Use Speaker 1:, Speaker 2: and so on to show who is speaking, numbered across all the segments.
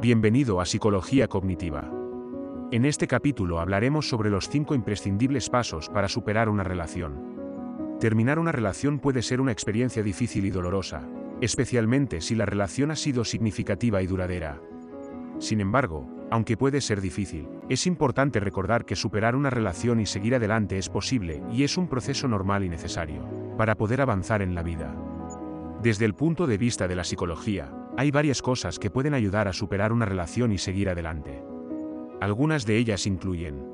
Speaker 1: Bienvenido a Psicología Cognitiva. En este capítulo hablaremos sobre los 5 imprescindibles pasos para superar una relación. Terminar una relación puede ser una experiencia difícil y dolorosa, especialmente si la relación ha sido significativa y duradera. Sin embargo, aunque puede ser difícil, es importante recordar que superar una relación y seguir adelante es posible y es un proceso normal y necesario para poder avanzar en la vida. Desde el punto de vista de la psicología, hay varias cosas que pueden ayudar a superar una relación y seguir adelante. Algunas de ellas incluyen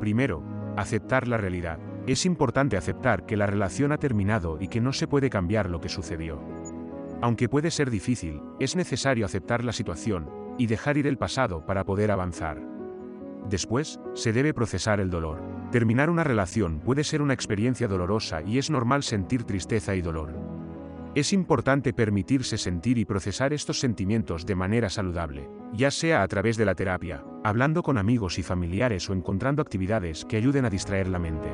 Speaker 1: Primero, aceptar la realidad. Es importante aceptar que la relación ha terminado y que no se puede cambiar lo que sucedió. Aunque puede ser difícil, es necesario aceptar la situación y dejar ir el pasado para poder avanzar. Después, se debe procesar el dolor. Terminar una relación puede ser una experiencia dolorosa y es normal sentir tristeza y dolor. Es importante permitirse sentir y procesar estos sentimientos de manera saludable, ya sea a través de la terapia, hablando con amigos y familiares o encontrando actividades que ayuden a distraer la mente.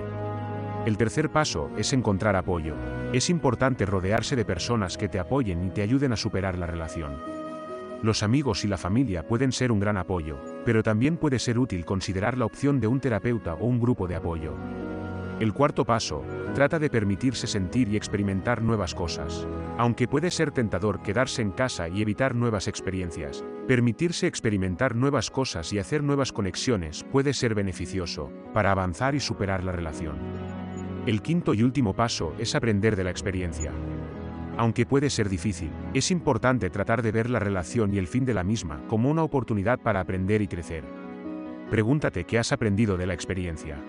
Speaker 1: El tercer paso es encontrar apoyo. Es importante rodearse de personas que te apoyen y te ayuden a superar la relación. Los amigos y la familia pueden ser un gran apoyo, pero también puede ser útil considerar la opción de un terapeuta o un grupo de apoyo. El cuarto paso, trata de permitirse sentir y experimentar nuevas cosas. Aunque puede ser tentador quedarse en casa y evitar nuevas experiencias, permitirse experimentar nuevas cosas y hacer nuevas conexiones puede ser beneficioso para avanzar y superar la relación. El quinto y último paso es aprender de la experiencia. Aunque puede ser difícil, es importante tratar de ver la relación y el fin de la misma como una oportunidad para aprender y crecer. Pregúntate qué has aprendido de la experiencia.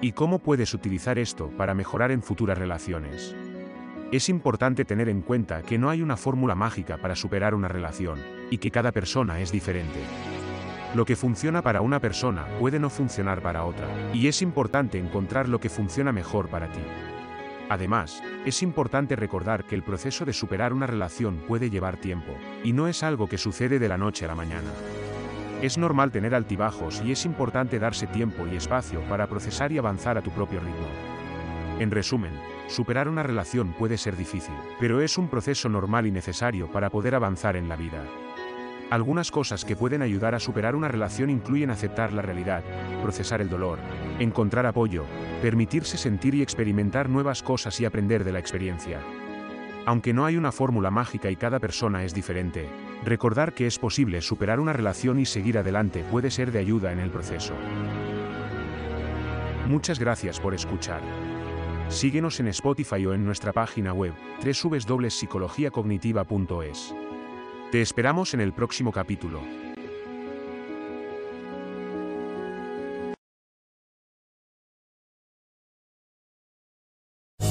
Speaker 1: ¿Y cómo puedes utilizar esto para mejorar en futuras relaciones? Es importante tener en cuenta que no hay una fórmula mágica para superar una relación, y que cada persona es diferente. Lo que funciona para una persona puede no funcionar para otra, y es importante encontrar lo que funciona mejor para ti. Además, es importante recordar que el proceso de superar una relación puede llevar tiempo, y no es algo que sucede de la noche a la mañana. Es normal tener altibajos y es importante darse tiempo y espacio para procesar y avanzar a tu propio ritmo. En resumen, superar una relación puede ser difícil, pero es un proceso normal y necesario para poder avanzar en la vida. Algunas cosas que pueden ayudar a superar una relación incluyen aceptar la realidad, procesar el dolor, encontrar apoyo, permitirse sentir y experimentar nuevas cosas y aprender de la experiencia. Aunque no hay una fórmula mágica y cada persona es diferente, recordar que es posible superar una relación y seguir adelante puede ser de ayuda en el proceso. Muchas gracias por escuchar. Síguenos en Spotify o en nuestra página web, www.psicologiacognitiva.es. Te esperamos en el próximo capítulo.